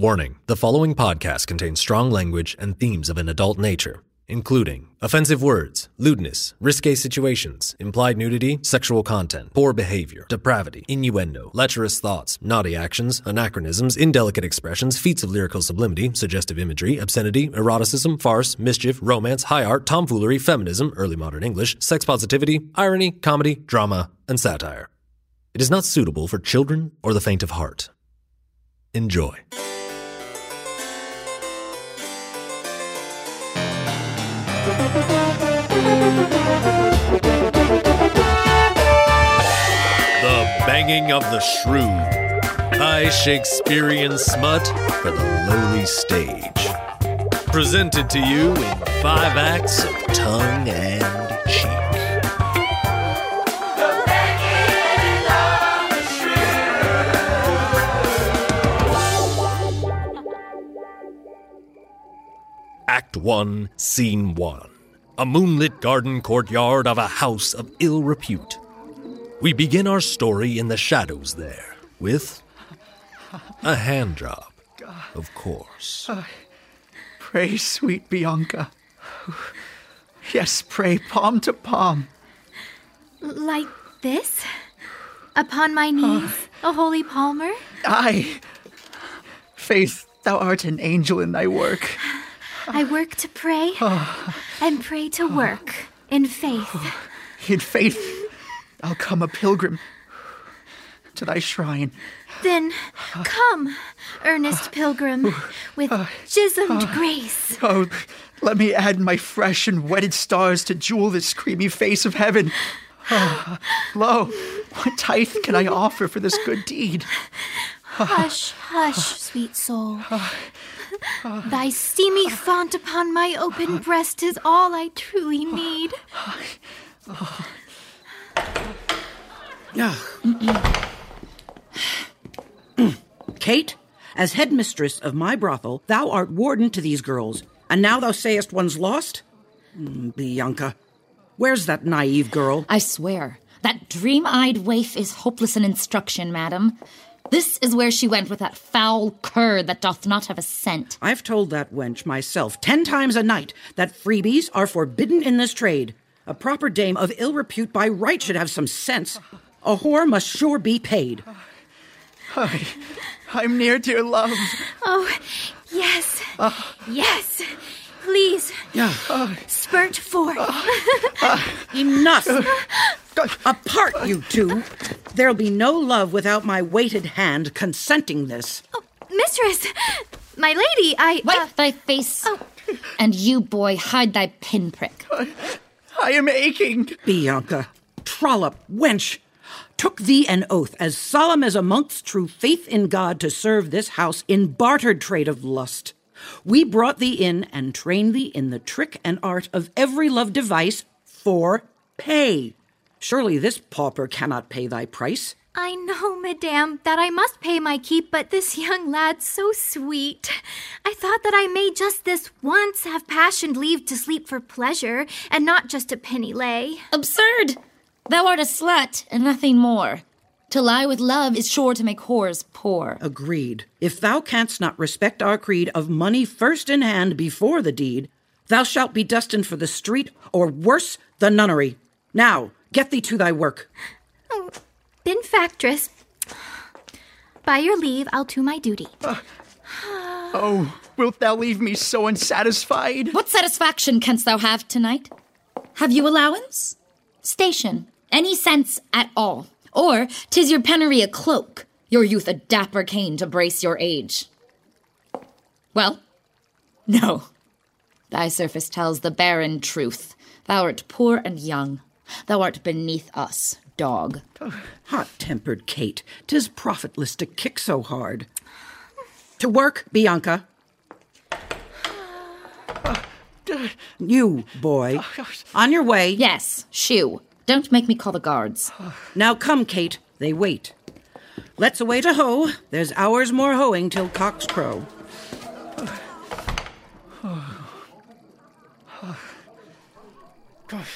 Warning the following podcast contains strong language and themes of an adult nature, including offensive words, lewdness, risque situations, implied nudity, sexual content, poor behavior, depravity, innuendo, lecherous thoughts, naughty actions, anachronisms, indelicate expressions, feats of lyrical sublimity, suggestive imagery, obscenity, eroticism, farce, mischief, romance, high art, tomfoolery, feminism, early modern English, sex positivity, irony, comedy, drama, and satire. It is not suitable for children or the faint of heart. Enjoy. The Banging of the Shrew. High Shakespearean smut for the lowly stage. Presented to you in five acts of tongue and cheek. Act 1, Scene 1. A moonlit garden courtyard of a house of ill repute. We begin our story in the shadows there with a hand job, of course. Pray, sweet Bianca. Yes, pray, palm to palm. Like this? Upon my knees, a holy palmer? Aye. Faith, thou art an angel in thy work. I work to pray, and pray to work in faith. In faith, I'll come a pilgrim to thy shrine. Then come, earnest pilgrim, with jismed grace. Oh, let me add my fresh and wedded stars to jewel this creamy face of heaven. Oh, lo, what tithe can I offer for this good deed? Hush, hush, sweet soul. Oh, Thy steamy font upon my open breast is all I truly need. Kate, as headmistress of my brothel, thou art warden to these girls, and now thou sayest one's lost? Mm, Bianca, where's that naive girl? I swear, that dream eyed waif is hopeless in instruction, madam. This is where she went with that foul cur that doth not have a scent. I've told that wench myself ten times a night that freebies are forbidden in this trade. A proper dame of ill repute by right should have some sense. A whore must sure be paid. I, I'm near, dear love. Oh, yes, ah. yes. Please, uh, spurt forth. Uh, Enough! Uh, Apart, you two! There'll be no love without my weighted hand consenting this. Oh, mistress, my lady, I. Wipe uh, thy face. Oh. And you, boy, hide thy pinprick. I am aching. Bianca, trollop, wench, took thee an oath as solemn as a monk's true faith in God to serve this house in bartered trade of lust. We brought thee in and trained thee in the trick and art of every love device for pay. Surely this pauper cannot pay thy price. I know, madame, that I must pay my keep, but this young lad's so sweet. I thought that I may just this once have passioned leave to sleep for pleasure, and not just a penny lay. Absurd! Thou art a slut, and nothing more. To lie with love is sure to make whores poor. Agreed. If thou canst not respect our creed of money first in hand before the deed, thou shalt be destined for the street, or worse, the nunnery. Now, get thee to thy work. Um, oh, benefactress, by your leave, I'll do my duty. Oh, wilt thou leave me so unsatisfied? What satisfaction canst thou have tonight? Have you allowance? Station? Any sense at all? Or tis your penury a cloak, your youth a dapper cane to brace your age? Well, no. Thy surface tells the barren truth. Thou art poor and young. Thou art beneath us, dog. Hot tempered Kate, tis profitless to kick so hard. To work, Bianca. You, boy. Oh, On your way. Yes, shoe. Don't make me call the guards. Now come, Kate. They wait. Let's away to hoe. There's hours more hoeing till cocks crow. God.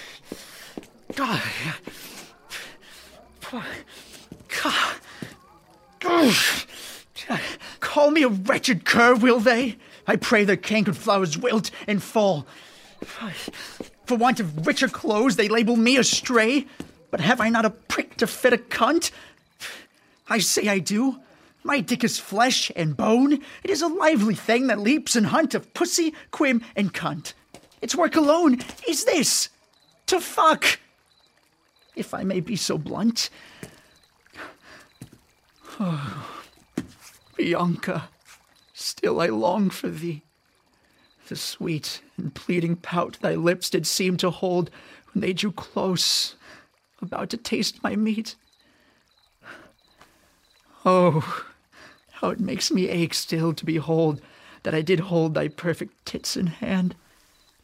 God. Call me a wretched cur, will they? I pray their cankered flowers wilt and fall. For want of richer clothes, they label me a stray. But have I not a prick to fit a cunt? I say I do. My dick is flesh and bone. It is a lively thing that leaps in hunt of pussy, quim, and cunt. Its work alone is this to fuck. If I may be so blunt. Oh, Bianca, still I long for thee. The sweet and pleading pout thy lips did seem to hold when they drew close, about to taste my meat. Oh, how it makes me ache still to behold that I did hold thy perfect tits in hand,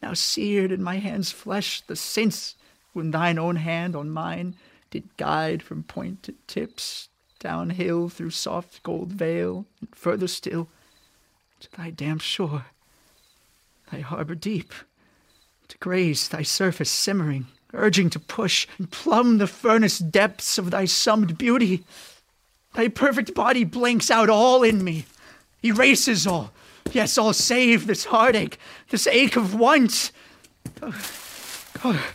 now seared in my hand's flesh, the sense when thine own hand on mine did guide from pointed tips downhill through soft gold veil, and further still to thy damp shore, thy harbor deep, to graze thy surface simmering, urging to push and plumb the furnace depths of thy summed beauty. Thy perfect body blanks out all in me, erases all, yes, all save this heartache, this ache of want. Oh, oh,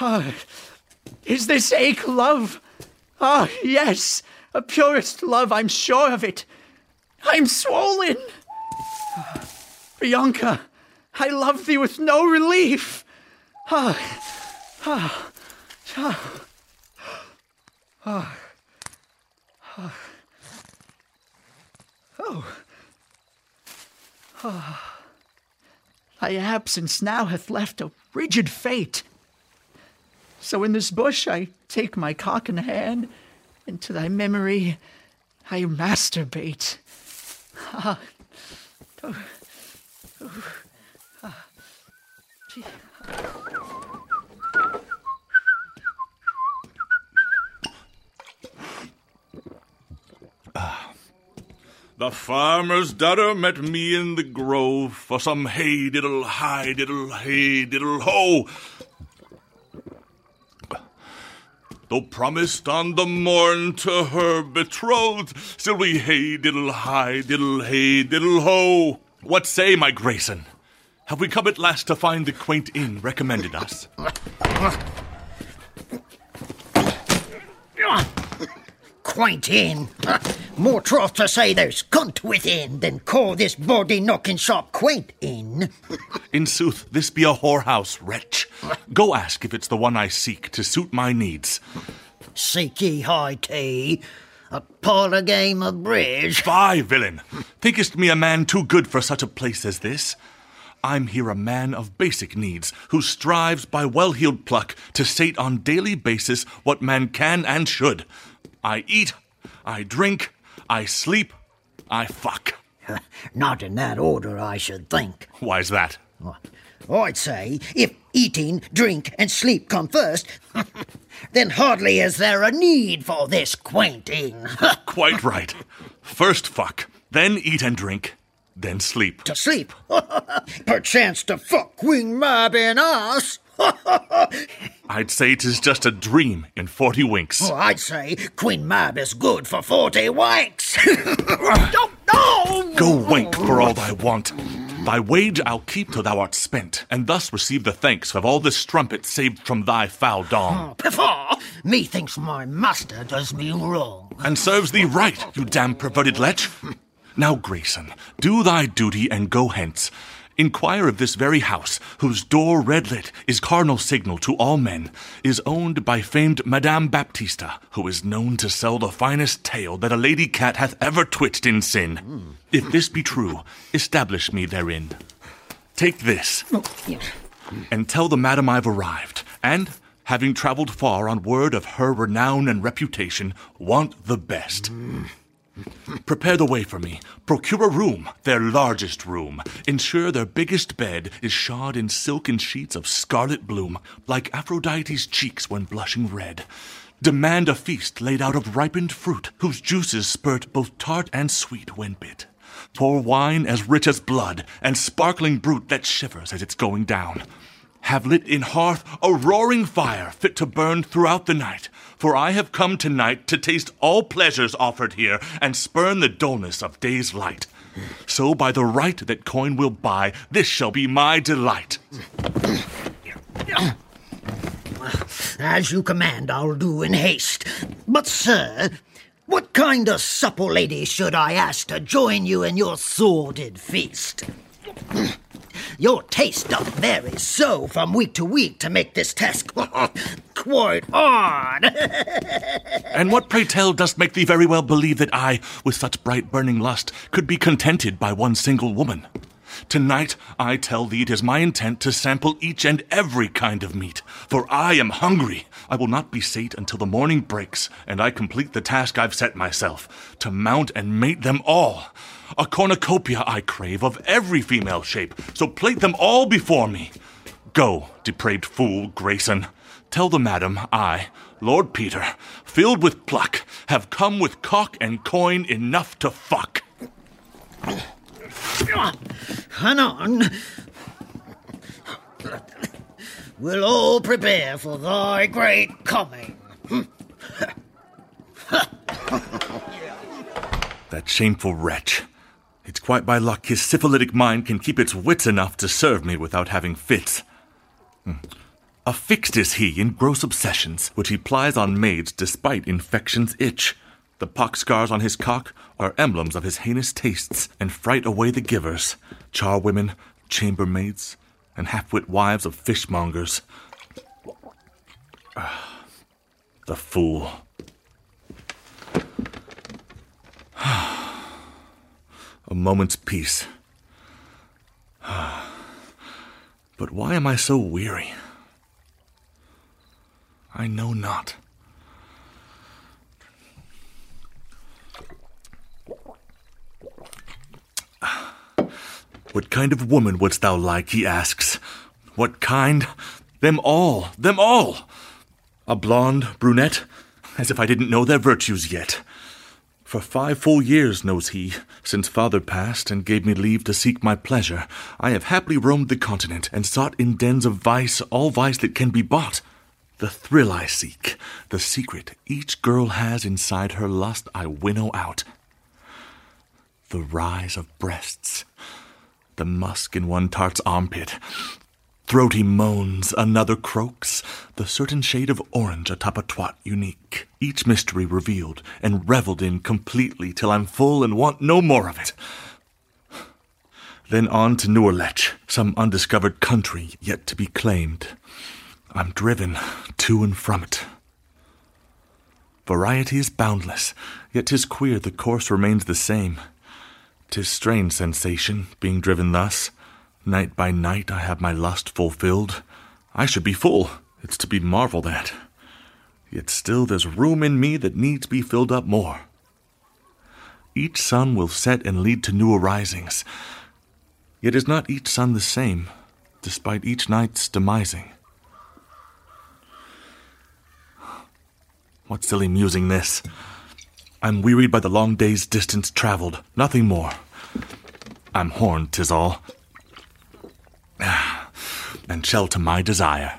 oh. Is this ache love? Ah, yes, a purest love, I'm sure of it. I'm swollen. Bianca, I love thee with no relief. Ah, ah, ah, ah, ah. Oh. Ah. Thy absence now hath left a rigid fate. So in this bush I take my cock in hand, and to thy memory I masturbate. Ah. Oh. Ah. Gee. The farmer's daughter met me in the grove for some hay diddle, hi diddle, hay diddle, ho. Though promised on the morn to her betrothed, still we hey diddle, hi diddle, hey diddle, ho. What say, my Grayson? Have we come at last to find the quaint inn recommended us? Quaint inn. More troth to say there's cunt within than call this body knocking shop quaint inn. In sooth, this be a whorehouse, wretch. Go ask if it's the one I seek to suit my needs. Seek ye high tea, a parlour game of bridge. Fie, villain! Thinkest me a man too good for such a place as this? I'm here a man of basic needs, who strives by well heeled pluck to sate on daily basis what man can and should. I eat, I drink, I sleep, I fuck. Not in that order, I should think. Why's that? I'd say if eating, drink, and sleep come first, then hardly is there a need for this quainting. Quite right. First fuck, then eat and drink, then sleep. to sleep. Perchance to fuck Queen Mab in us. I'd say 'tis just a dream in forty winks. Oh, I'd say Queen Mab is good for forty wanks. oh, no! Go wank for all thy want. Thy wage I'll keep till thou art spent, and thus receive the thanks of all this strumpet saved from thy foul dong. Oh, Before, methinks my master does me wrong. And serves thee right, you damn perverted lech. Now, Grayson, do thy duty and go hence. Inquire of this very house, whose door red lit is cardinal signal to all men, is owned by famed Madame Baptista, who is known to sell the finest tail that a lady cat hath ever twitched in sin. If this be true, establish me therein. Take this, oh, and tell the madam I've arrived, and, having travelled far on word of her renown and reputation, want the best. Prepare the way for me. Procure a room, their largest room. Ensure their biggest bed is shod in silken sheets of scarlet bloom, like Aphrodite's cheeks when blushing red. Demand a feast laid out of ripened fruit, whose juices spurt both tart and sweet when bit. Pour wine as rich as blood, and sparkling brute that shivers as it's going down. Have lit in hearth a roaring fire fit to burn throughout the night. For I have come tonight to taste all pleasures offered here and spurn the dullness of day's light. So, by the right that coin will buy, this shall be my delight. As you command, I'll do in haste. But, sir, what kind of supple lady should I ask to join you in your sordid feast? Your taste doth vary so from week to week to make this task quite hard. And what, pray tell, dost make thee very well believe that I, with such bright burning lust, could be contented by one single woman? Tonight, I tell thee it is my intent to sample each and every kind of meat, for I am hungry. I will not be sate until the morning breaks, and I complete the task I've set myself, to mount and mate them all. A cornucopia I crave of every female shape, so plate them all before me. Go, depraved fool, Grayson. Tell the madam I, Lord Peter, filled with pluck, have come with cock and coin enough to fuck. Anon, we'll all prepare for thy great coming. That shameful wretch. It's quite by luck his syphilitic mind can keep its wits enough to serve me without having fits. Hmm. Affixed is he in gross obsessions, which he plies on maids despite infection's itch. The pock scars on his cock are emblems of his heinous tastes, and fright away the givers, charwomen, chambermaids, and half-wit wives of fishmongers. The fool. A moment's peace. But why am I so weary? I know not. What kind of woman wouldst thou like? he asks. What kind? Them all, them all. A blonde, brunette, as if I didn't know their virtues yet. For five full years knows he, since father passed and gave me leave to seek my pleasure, I have happily roamed the continent and sought in dens of vice all vice that can be bought. The thrill I seek, the secret each girl has inside her lust, I winnow out. The rise of breasts, the musk in one tart's armpit, Throaty moans, another croaks, the certain shade of orange atop a twat unique. Each mystery revealed and revelled in completely till I'm full and want no more of it. Then on to Newerlech, some undiscovered country yet to be claimed. I'm driven to and from it. Variety is boundless, yet 'tis queer the course remains the same. 'Tis strange sensation, being driven thus. Night by night I have my lust fulfilled. I should be full, it's to be marveled at. Yet still there's room in me that needs be filled up more. Each sun will set and lead to new arisings. Yet is not each sun the same. despite each night's demising. What silly musing this? I'm wearied by the long day's distance traveled, nothing more. I'm horned, 'tis all, and shall to my desire.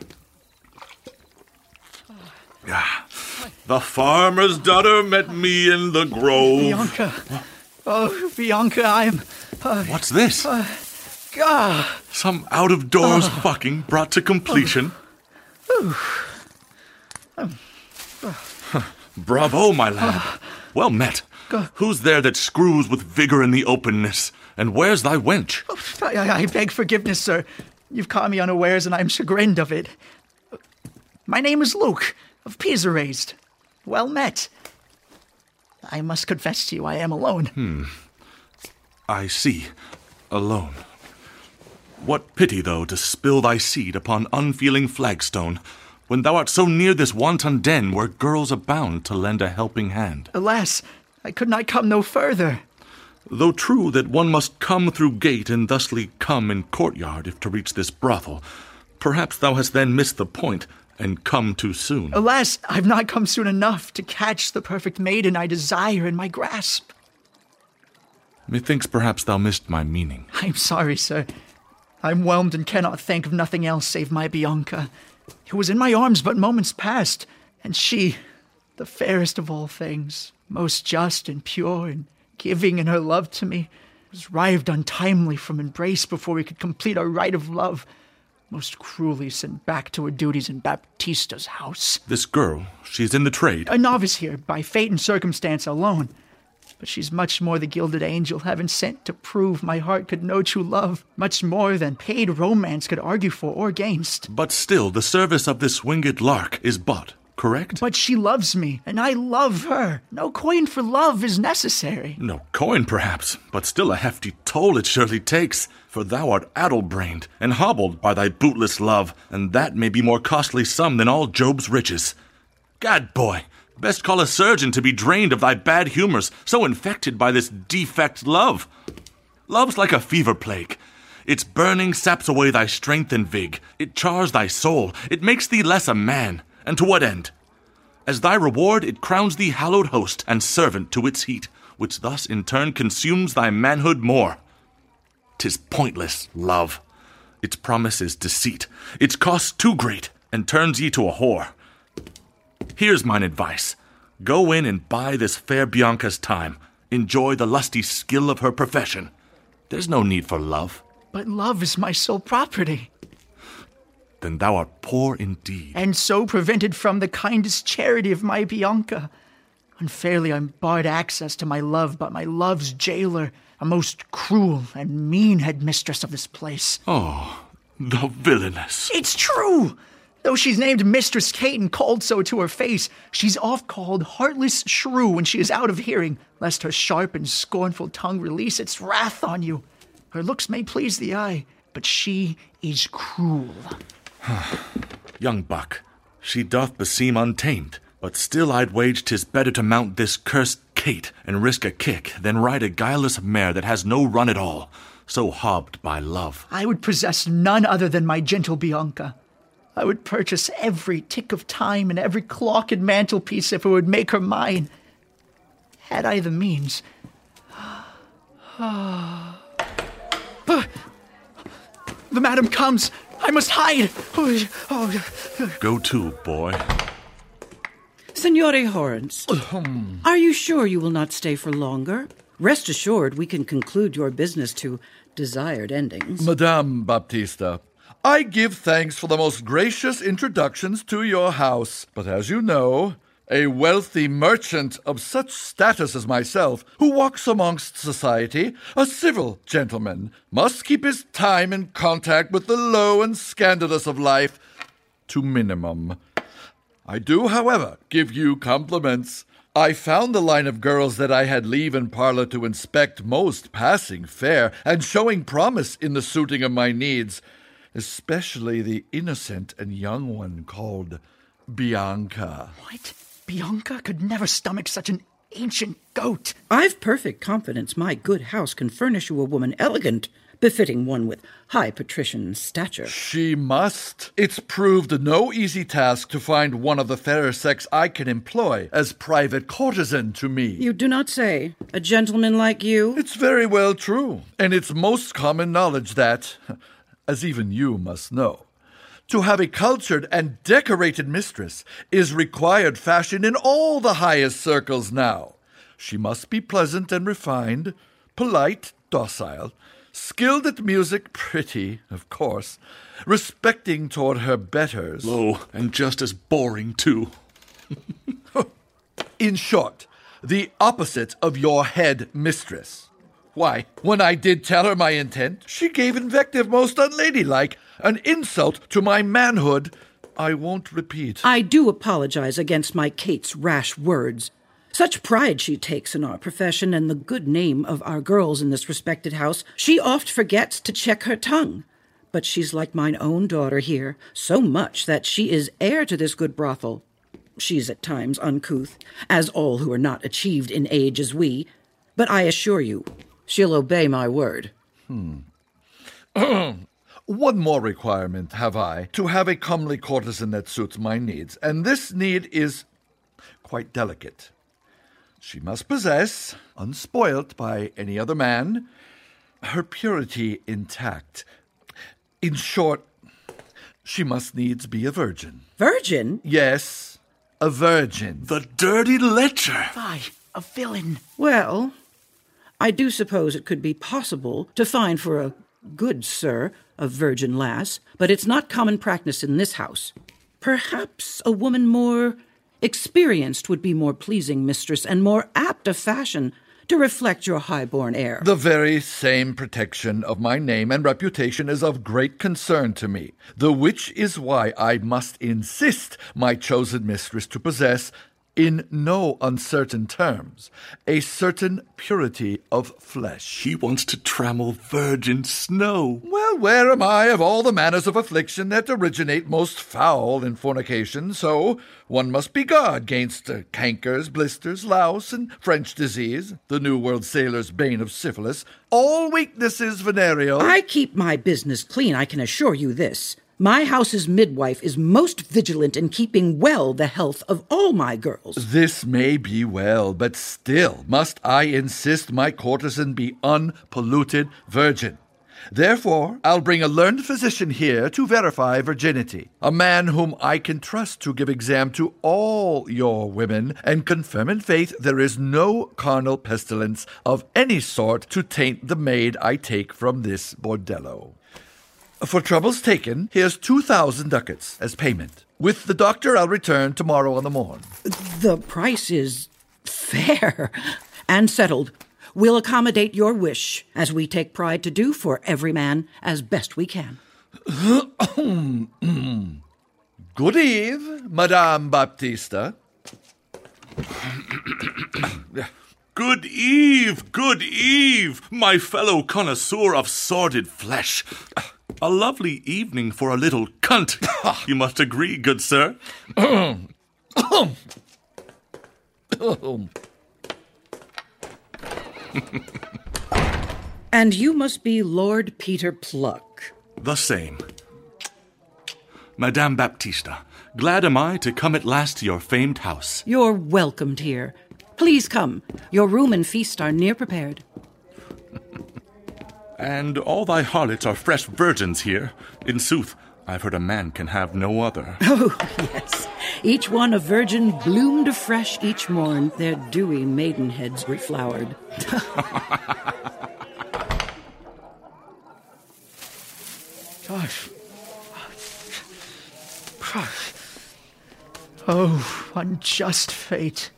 Ah, The farmer's daughter met me in the grove. Bianca. Oh, Bianca, I'm. Uh, What's this? uh, God. Some out of doors fucking brought to completion? Bravo, my lad. Well met. Who's there that screws with vigor in the openness? And where's thy wench? I, I, I beg forgiveness, sir. You've caught me unawares, and I'm chagrined of it. My name is Luke, of Pisa raised. Well met. I must confess to you, I am alone. Hmm. I see. Alone. What pity, though, to spill thy seed upon unfeeling flagstone, when thou art so near this wanton den where girls abound to lend a helping hand. Alas, I could not come no further. Though true that one must come through gate and thusly come in courtyard if to reach this brothel, perhaps thou hast then missed the point and come too soon. Alas, I've not come soon enough to catch the perfect maiden I desire in my grasp. Methinks perhaps thou missed my meaning. I'm sorry, sir. I'm whelmed and cannot think of nothing else save my Bianca, who was in my arms but moments past, and she, the fairest of all things, most just and pure and giving in her love to me, was rived untimely from embrace before we could complete our rite of love, most cruelly sent back to her duties in Baptista's house. This girl, she's in the trade. A novice here, by fate and circumstance alone. But she's much more the gilded angel heaven sent to prove my heart could know true love, much more than paid romance could argue for or against. But still, the service of this winged lark is bought, correct? But she loves me, and I love her. No coin for love is necessary. No coin, perhaps, but still a hefty toll it surely takes. For thou art addle-brained and hobbled by thy bootless love, and that may be more costly sum than all Job's riches. Gad, boy, best call a surgeon to be drained of thy bad humors, so infected by this defect love. Love's like a fever plague. Its burning saps away thy strength and vig. It chars thy soul. It makes thee less a man. And to what end? As thy reward, it crowns thee hallowed host and servant to its heat, which thus in turn consumes thy manhood more. 'Tis pointless, love. Its promise is deceit. Its cost too great, and turns ye to a whore. Here's mine advice. Go in and buy this fair Bianca's time. Enjoy the lusty skill of her profession. There's no need for love. But love is my sole property, Then thou art poor indeed. and so prevented from the kindest charity of my Bianca. Unfairly I'm barred access to my love, but my love's jailer, a most cruel and mean headmistress of this place. Oh, the villainess. It's true! Though she's named Mistress Kate and called so to her face, she's oft called heartless shrew when she is out of hearing, lest her sharp and scornful tongue release its wrath on you. Her looks may please the eye, but she is cruel. Young buck, she doth beseem untamed, but still I'd wage 'tis better to mount this cursed Kate and risk a kick than ride a guileless mare that has no run at all, so hobbed by love. I would possess none other than my gentle Bianca. I would purchase every tick of time and every clock and mantelpiece if it would make her mine. Had I the means. the madam comes. I must hide. Go to, boy. Signore Horence, are you sure you will not stay for longer? Rest assured, we can conclude your business to desired endings. Madame Baptista, I give thanks for the most gracious introductions to your house. But as you know, a wealthy merchant of such status as myself, who walks amongst society, a civil gentleman, must keep his time in contact with the low and scandalous of life to minimum. I do, however, give you compliments. I found the line of girls that I had leave in parlor to inspect most passing fair and showing promise in the suiting of my needs, especially the innocent and young one called Bianca. What? Bianca could never stomach such an ancient goat. I've perfect confidence my good house can furnish you a woman elegant, befitting one with high patrician stature. She must. It's proved no easy task to find one of the fairer sex I can employ as private courtesan to me. You do not say. A gentleman like you? It's very well true, and it's most common knowledge that, as even you must know, to have a cultured and decorated mistress is required fashion in all the highest circles now. She must be pleasant and refined, polite, docile, skilled at music, pretty, of course, respecting toward her betters. Low, and just as boring, too. In short, the opposite of your head mistress. Why, when I did tell her my intent, she gave invective most unladylike, an insult to my manhood. I won't repeat. I do apologize against my Kate's rash words. Such pride she takes in our profession and the good name of our girls in this respected house, she oft forgets to check her tongue. But she's like mine own daughter here, so much that she is heir to this good brothel. She's at times uncouth, as all who are not achieved in age as we, but I assure you, she'll obey my word. Hmm. One more requirement have I to have a comely courtesan that suits my needs, and this need is quite delicate. She must possess, unspoilt by any other man, her purity intact. In short, she must needs be a virgin. Virgin? Yes, a virgin. The dirty lecher! Fie, a villain. Well, I do suppose it could be possible to find for a good sir a virgin lass, but it's not common practice in this house. Perhaps a woman more experienced would be more pleasing, mistress, and more apt of fashion to reflect your high-born air. The very same protection of my name and reputation is of great concern to me, the which is why I must insist my chosen mistress to possess in no uncertain terms, a certain purity of flesh. He wants to trammel virgin snow. Well, where am I of all the manners of affliction that originate most foul in fornication? So one must be guard gainst uh, cankers, blisters, louse, and French disease, the New World sailor's bane of syphilis, all weaknesses venereal. I keep my business clean, I can assure you this. My house's midwife is most vigilant in keeping well the health of all my girls. This may be well, but still must I insist my courtesan be unpolluted virgin. Therefore, I'll bring a learned physician here to verify virginity, a man whom I can trust to give exam to all your women and confirm in faith there is no carnal pestilence of any sort to taint the maid I take from this bordello. For troubles taken, here's 2,000 ducats as payment. With the doctor, I'll return tomorrow on the morn. The price is fair and settled. We'll accommodate your wish, as we take pride to do for every man as best we can. Good eve, Madame Baptista. Good eve, good eve, my fellow connoisseur of sordid flesh. A lovely evening for a little cunt. you must agree, good sir. and you must be Lord Peter Pluck. The same. Madame Baptista, glad am I to come at last to your famed house. You're welcomed here. Please come. Your room and feast are near prepared. And all thy harlots are fresh virgins here. In sooth, I've heard a man can have no other. Oh, yes. Each one a virgin bloomed afresh each morn, their dewy maidenheads reflowered. Gosh. Oh, unjust fate.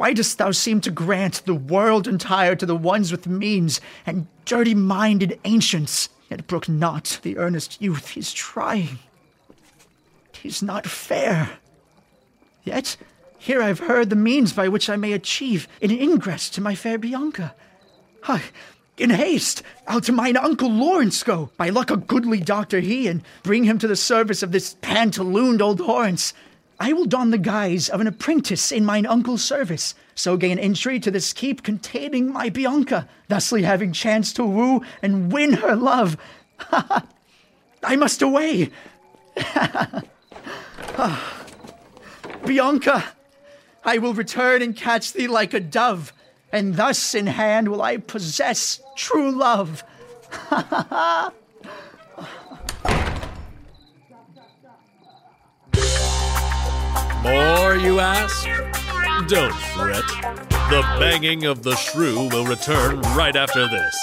Why dost thou seem to grant the world entire to the ones with means and dirty minded ancients, yet brook not the earnest youth he's trying? Tis not fair. Yet here I've heard the means by which I may achieve an ingress to my fair Bianca. I, in haste, I'll to mine uncle Lawrence go, by luck a goodly doctor he, and bring him to the service of this pantalooned old Horence. I will don the guise of an apprentice in mine uncle's service, so gain entry to this keep containing my Bianca, thusly having chance to woo and win her love. I must away. Bianca, I will return and catch thee like a dove, and thus in hand will I possess true love. More, you ask? Don't fret. The banging of the shrew will return right after this.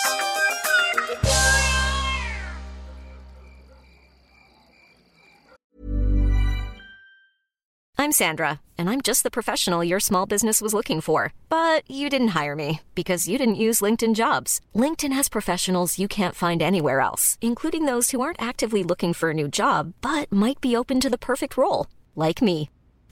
I'm Sandra, and I'm just the professional your small business was looking for. But you didn't hire me because you didn't use LinkedIn jobs. LinkedIn has professionals you can't find anywhere else, including those who aren't actively looking for a new job but might be open to the perfect role, like me.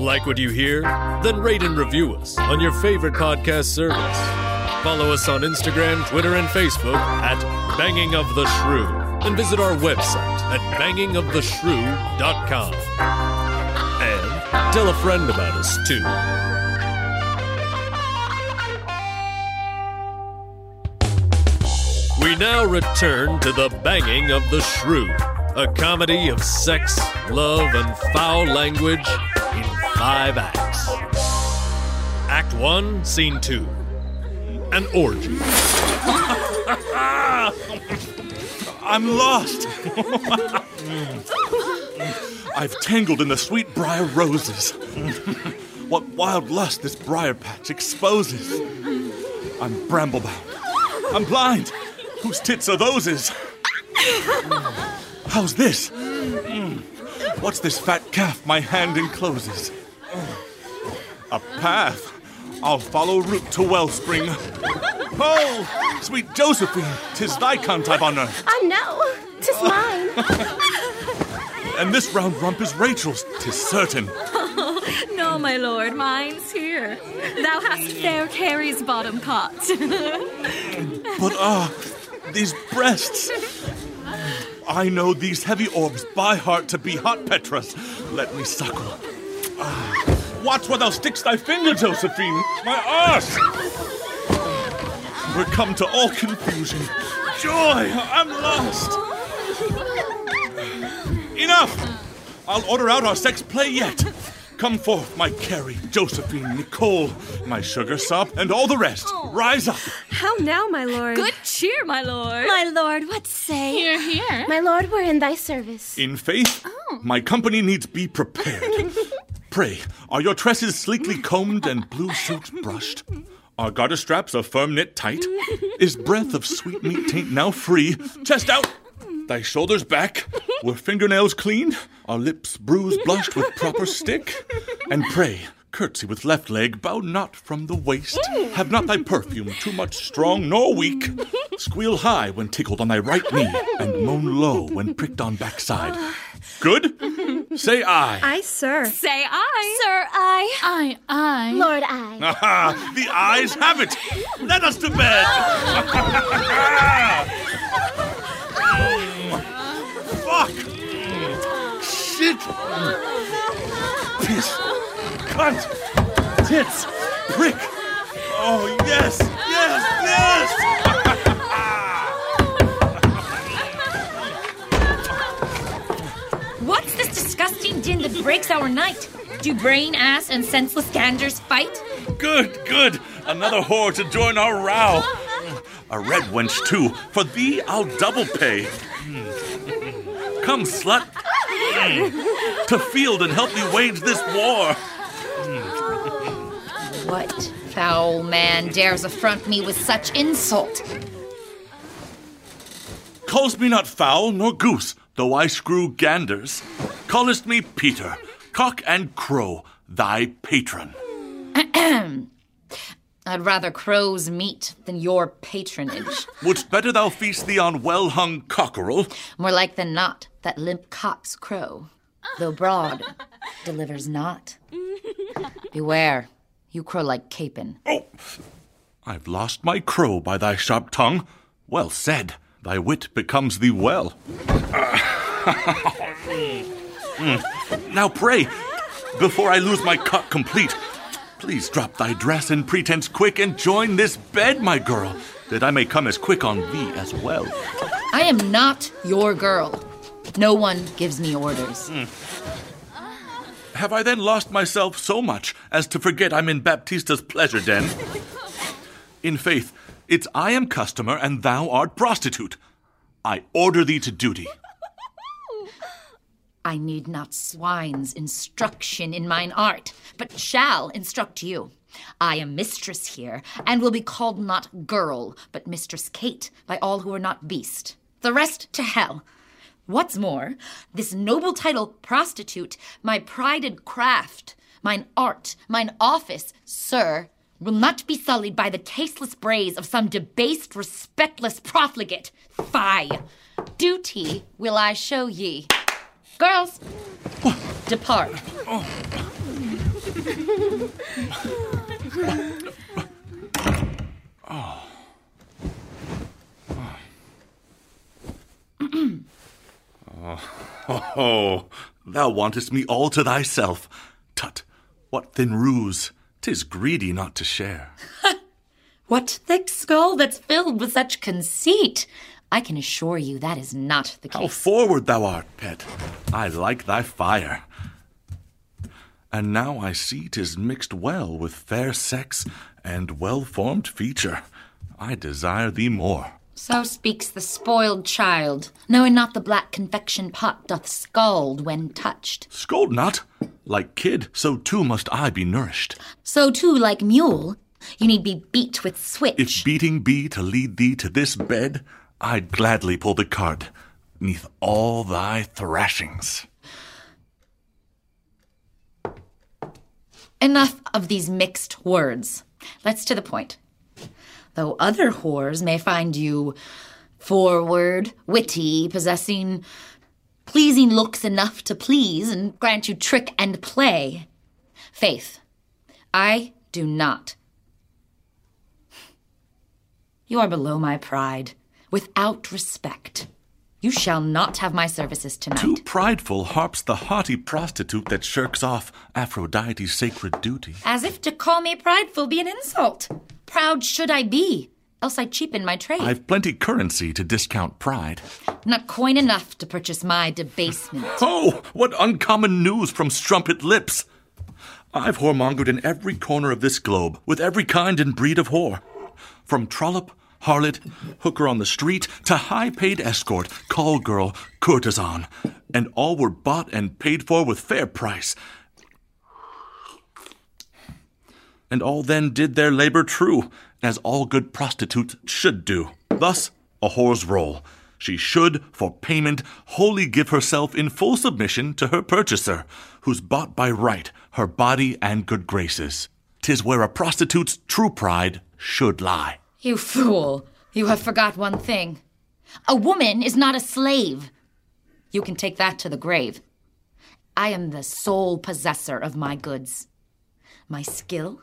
Like what you hear? Then rate and review us on your favorite podcast service. Follow us on Instagram, Twitter, and Facebook at Banging of the Shrew. And visit our website at bangingoftheshrew.com. And tell a friend about us too. We now return to the Banging of the Shrew, a comedy of sex, love, and foul language five acts. Act 1, Scene 2 An orgy. I'm lost. I've tangled in the sweet briar roses. what wild lust this briar patch exposes. I'm bramblebound. I'm blind. Whose tits are thoses? How's this? What's this fat calf my hand encloses? A path. I'll follow route to wellspring. Oh, sweet Josephine, tis thy cunt I've on earth. Oh no, tis mine. And this round rump is Rachel's, tis certain. no, my lord, mine's here. Thou hast fair Carrie's bottom caught. But ah, these breasts. I know these heavy orbs by heart to be hot Petras. Let me suckle. Ah, watch where thou sticks thy finger, Josephine. My arse. We're come to all confusion. Joy, I'm lost. Enough! I'll order out our sex play yet. Come forth, my Carrie, Josephine, Nicole, my sugar sop, and all the rest. Rise up. How now, my lord? Good cheer, my lord. My lord, what say? Here, here. My lord, we're in thy service. In faith, oh. my company needs be prepared. Pray, are your tresses sleekly combed and blue suits brushed? Are garter straps of firm knit tight? Is breath of sweetmeat taint now free? Chest out! Thy shoulders back? Were fingernails clean? Are lips bruised, blushed with proper stick? And pray, curtsy with left leg, bow not from the waist. Have not thy perfume too much strong nor weak. Squeal high when tickled on thy right knee, and moan low when pricked on backside. Good? Say aye. Aye, sir. Say aye. Sir, I. Aye, aye. Lord, I. Aha! The eyes have it! Let us to bed! Fuck! Shit! Piss! Cunt! Tits! Prick! Oh, yes! Yes! Yes! What's this disgusting din that breaks our night? Do brain, ass, and senseless ganders fight? Good, good! Another whore to join our row! A red wench, too. For thee, I'll double pay. Hmm. Come, slut! Hmm. to field and help me wage this war. What foul man dares affront me with such insult? Calls me not fowl nor goose, though I screw ganders. Callest me Peter, cock and crow, thy patron. I'd rather crow's meat than your patronage. Wouldst better thou feast thee on well hung cockerel? More like than not that limp cock's crow, though broad, delivers not. Beware, you crow like Capon. Oh, I've lost my crow by thy sharp tongue. Well said, thy wit becomes thee well. Mm. Now pray, before I lose my cock complete, please drop thy dress and pretense quick and join this bed, my girl, that I may come as quick on thee as well. I am not your girl. No one gives me orders. Have I then lost myself so much as to forget I'm in Baptista's pleasure den? In faith, it's I am customer and thou art prostitute. I order thee to duty. I need not swine's instruction in mine art, but shall instruct you. I am mistress here, and will be called not girl, but Mistress Kate by all who are not beast. The rest to hell. What's more, this noble title, prostitute, my prided craft, mine art, mine office, sir, will not be sullied by the tasteless brays of some debased, respectless profligate. Fie! Duty will I show ye. Girls, depart. Oh. Oh. thou wantest me all to thyself. Tut, what thin ruse! Tis greedy not to share. What thick skull that's filled with such conceit? I can assure you that is not the case. How forward thou art, pet! I like thy fire. And now I see tis mixed well with fair sex and well formed feature. I desire thee more. So speaks the spoiled child, knowing not the black confection pot doth scald when touched. Scold not! Like kid, so too must I be nourished. So too, like mule, you need be beat with switch. If beating be to lead thee to this bed, I'd gladly pull the cart, neath all thy thrashings. Enough of these mixed words. Let's to the point. Though other whores may find you forward, witty, possessing pleasing looks enough to please and grant you trick and play. Faith, I do not. You are below my pride, without respect. You shall not have my services tonight. Too prideful harps the haughty prostitute that shirks off Aphrodite's sacred duty. As if to call me prideful be an insult. Proud should I be, else I cheapen my trade. I've plenty currency to discount pride. Not coin enough to purchase my debasement. Oh, what uncommon news from strumpet lips! I've whoremongered in every corner of this globe, with every kind and breed of whore. From trollop, harlot, hooker on the street, to high paid escort, call girl, courtesan, and all were bought and paid for with fair price. And all then did their labor true, as all good prostitutes should do. Thus, a whore's role. She should, for payment, wholly give herself in full submission to her purchaser, who's bought by right her body and good graces. 'Tis where a prostitute's true pride should lie. You fool! You have forgot one thing. A woman is not a slave. You can take that to the grave. I am the sole possessor of my goods. My skill,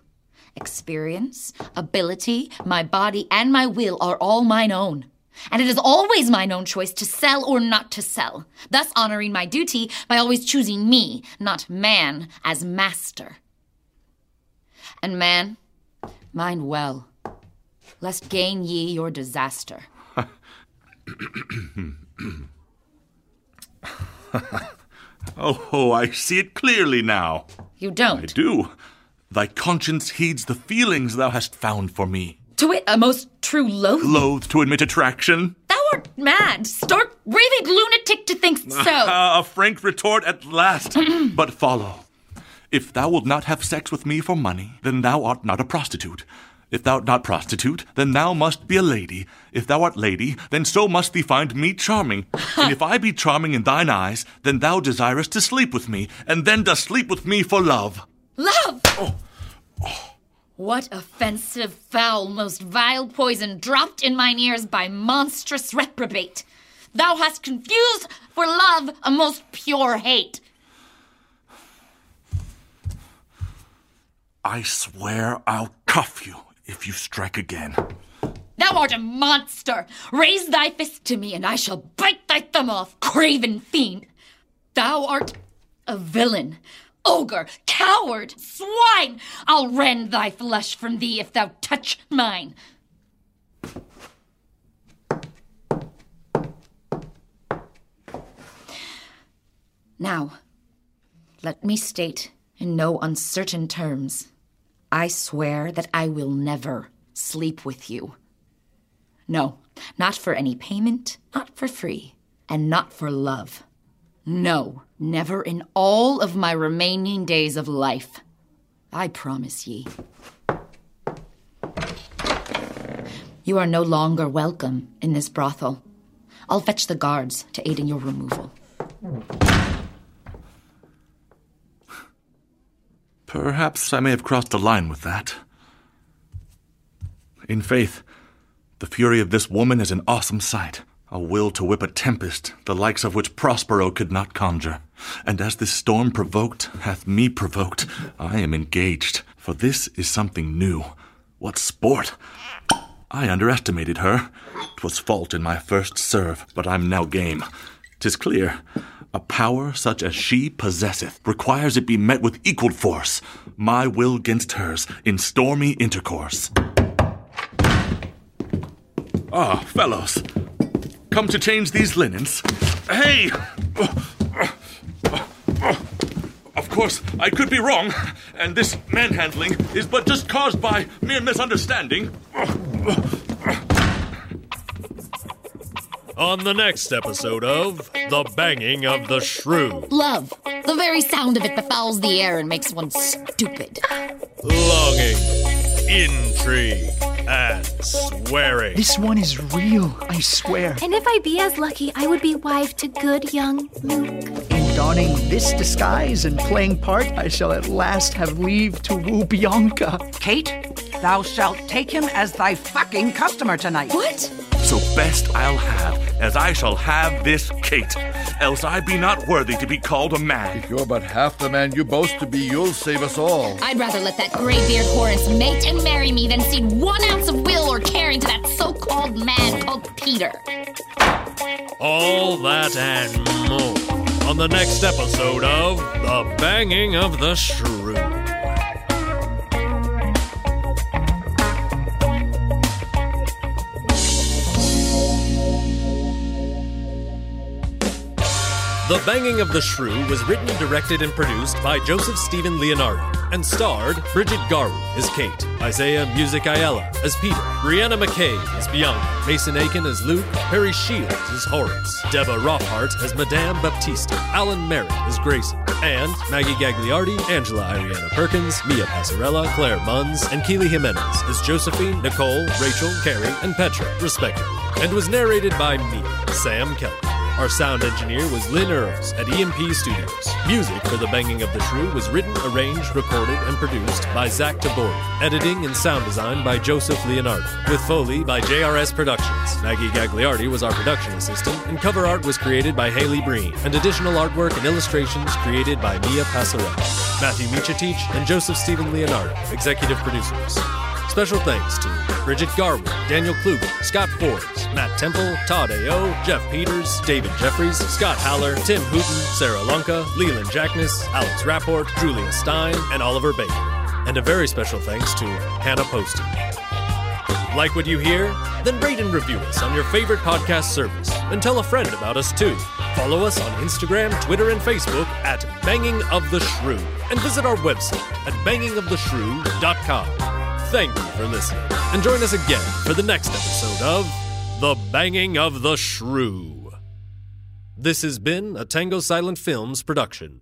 experience, ability, my body, and my will are all mine own. And it is always mine own choice to sell or not to sell, thus honoring my duty by always choosing me, not man, as master. And man, mind well, lest gain ye your disaster. oh, oh, I see it clearly now. You don't. I do. Thy conscience heeds the feelings thou hast found for me. To wit, a most true loath. Loath to admit attraction. Thou art mad, stark, raving lunatic to think so. a frank retort at last. but follow. If thou wilt not have sex with me for money, then thou art not a prostitute. If thou art not prostitute, then thou must be a lady. If thou art lady, then so must thee find me charming. and if I be charming in thine eyes, then thou desirest to sleep with me, and then dost sleep with me for love. Love! oh! What offensive, foul, most vile poison dropped in mine ears by monstrous reprobate! Thou hast confused for love a most pure hate. I swear I'll cuff you if you strike again. Thou art a monster! Raise thy fist to me, and I shall bite thy thumb off, craven fiend! Thou art a villain, ogre, coward, swine! I'll rend thy flesh from thee if thou touch mine. Now, let me state in no uncertain terms I swear that I will never sleep with you. No, not for any payment, not for free, and not for love. No, never in all of my remaining days of life. I promise ye. You are no longer welcome in this brothel. I'll fetch the guards to aid in your removal. Perhaps I may have crossed a line with that. In faith, the fury of this woman is an awesome sight. A will to whip a tempest, the likes of which Prospero could not conjure. And as this storm provoked hath me provoked, I am engaged. For this is something new. What sport! I underestimated her. 'Twas fault in my first serve, but I'm now game. 'Tis clear. A power such as she possesseth requires it be met with equal force. My will against hers in stormy intercourse. Ah, fellows, come to change these linens. Hey! Of course, I could be wrong, and this manhandling is but just caused by mere misunderstanding. On the next episode of The Banging of the Shrew. Love. The very sound of it befouls the air and makes one stupid. Longing, intrigue, and swearing. This one is real, I swear. And if I be as lucky, I would be wife to good young Luke. In donning this disguise and playing part, I shall at last have leave to woo Bianca. Kate, thou shalt take him as thy fucking customer tonight. What? So best I'll have, as I shall have this Kate, else I be not worthy to be called a man. If you're but half the man you boast to be, you'll save us all. I'd rather let that graybeard Horence mate and marry me than cede one ounce of will or caring to that so-called man called Peter. All that and more on the next episode of The Banging of the Shrew. The Banging of the Shrew was written, directed, and produced by Joseph Stephen Leonardo and starred Bridget Garwood as Kate, Isaiah Musik-Ayala as Peter, Briana McKeague as Bianca, Mason Aiken as Luke, Perry Shields as Horence, Debba Rofheart as Madame Baptista, Allen Merritt as Grayson, and Maggie Gagliardi, Angela Iranna Perkins, Mia Passarella, Claire Munds, and Keely Jimenez as Josephine, Nicole, Rachel, Carrie, and Petra, respectively, and was narrated by me, Sam Keller. Our sound engineer was Lynne Earls at EMP Studios. Music for The Banging of the Shrew was written, arranged, recorded, and produced by Zach Tabori. Editing and sound design by Joseph Leonardo. With Foley by JRS Productions. Maggie Gagliardi was our production assistant, and cover art was created by Hallie Breene, and additional artwork and illustrations created by Mia Passarella. Matthew Mičetić and Joseph Stephen Leonardo, executive producers. Special thanks to Bridget Garwood, Daniel Kluger, Scott Forbes, Matt Temple, Todd-AO, Jeff Peters, David Jeffery, Scott Haller, Tim Hooten, Sara Loncka, Leland Jackness, Alex Rapport, Julia Stein, and Oliver Baker. And a very special thanks to Hannah Poston. Like what you hear? Then rate and review us on your favorite podcast service and tell a friend about us too. Follow us on Instagram, Twitter, and Facebook at Banging of the Shrew and visit our website at bangingoftheshrew.com. Thank you for listening and join us again for the next episode of The Banging of the Shrew. This has been a Tango Silent Films production.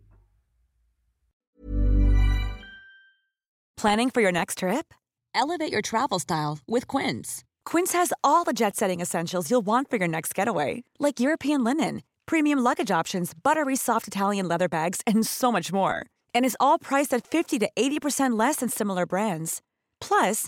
Planning for your next trip? Elevate your travel style with Quince. Quince has all the jet setting essentials you'll want for your next getaway, like European linen, premium luggage options, buttery soft Italian leather bags, and so much more. And is all priced at 50 to 80% less than similar brands. Plus,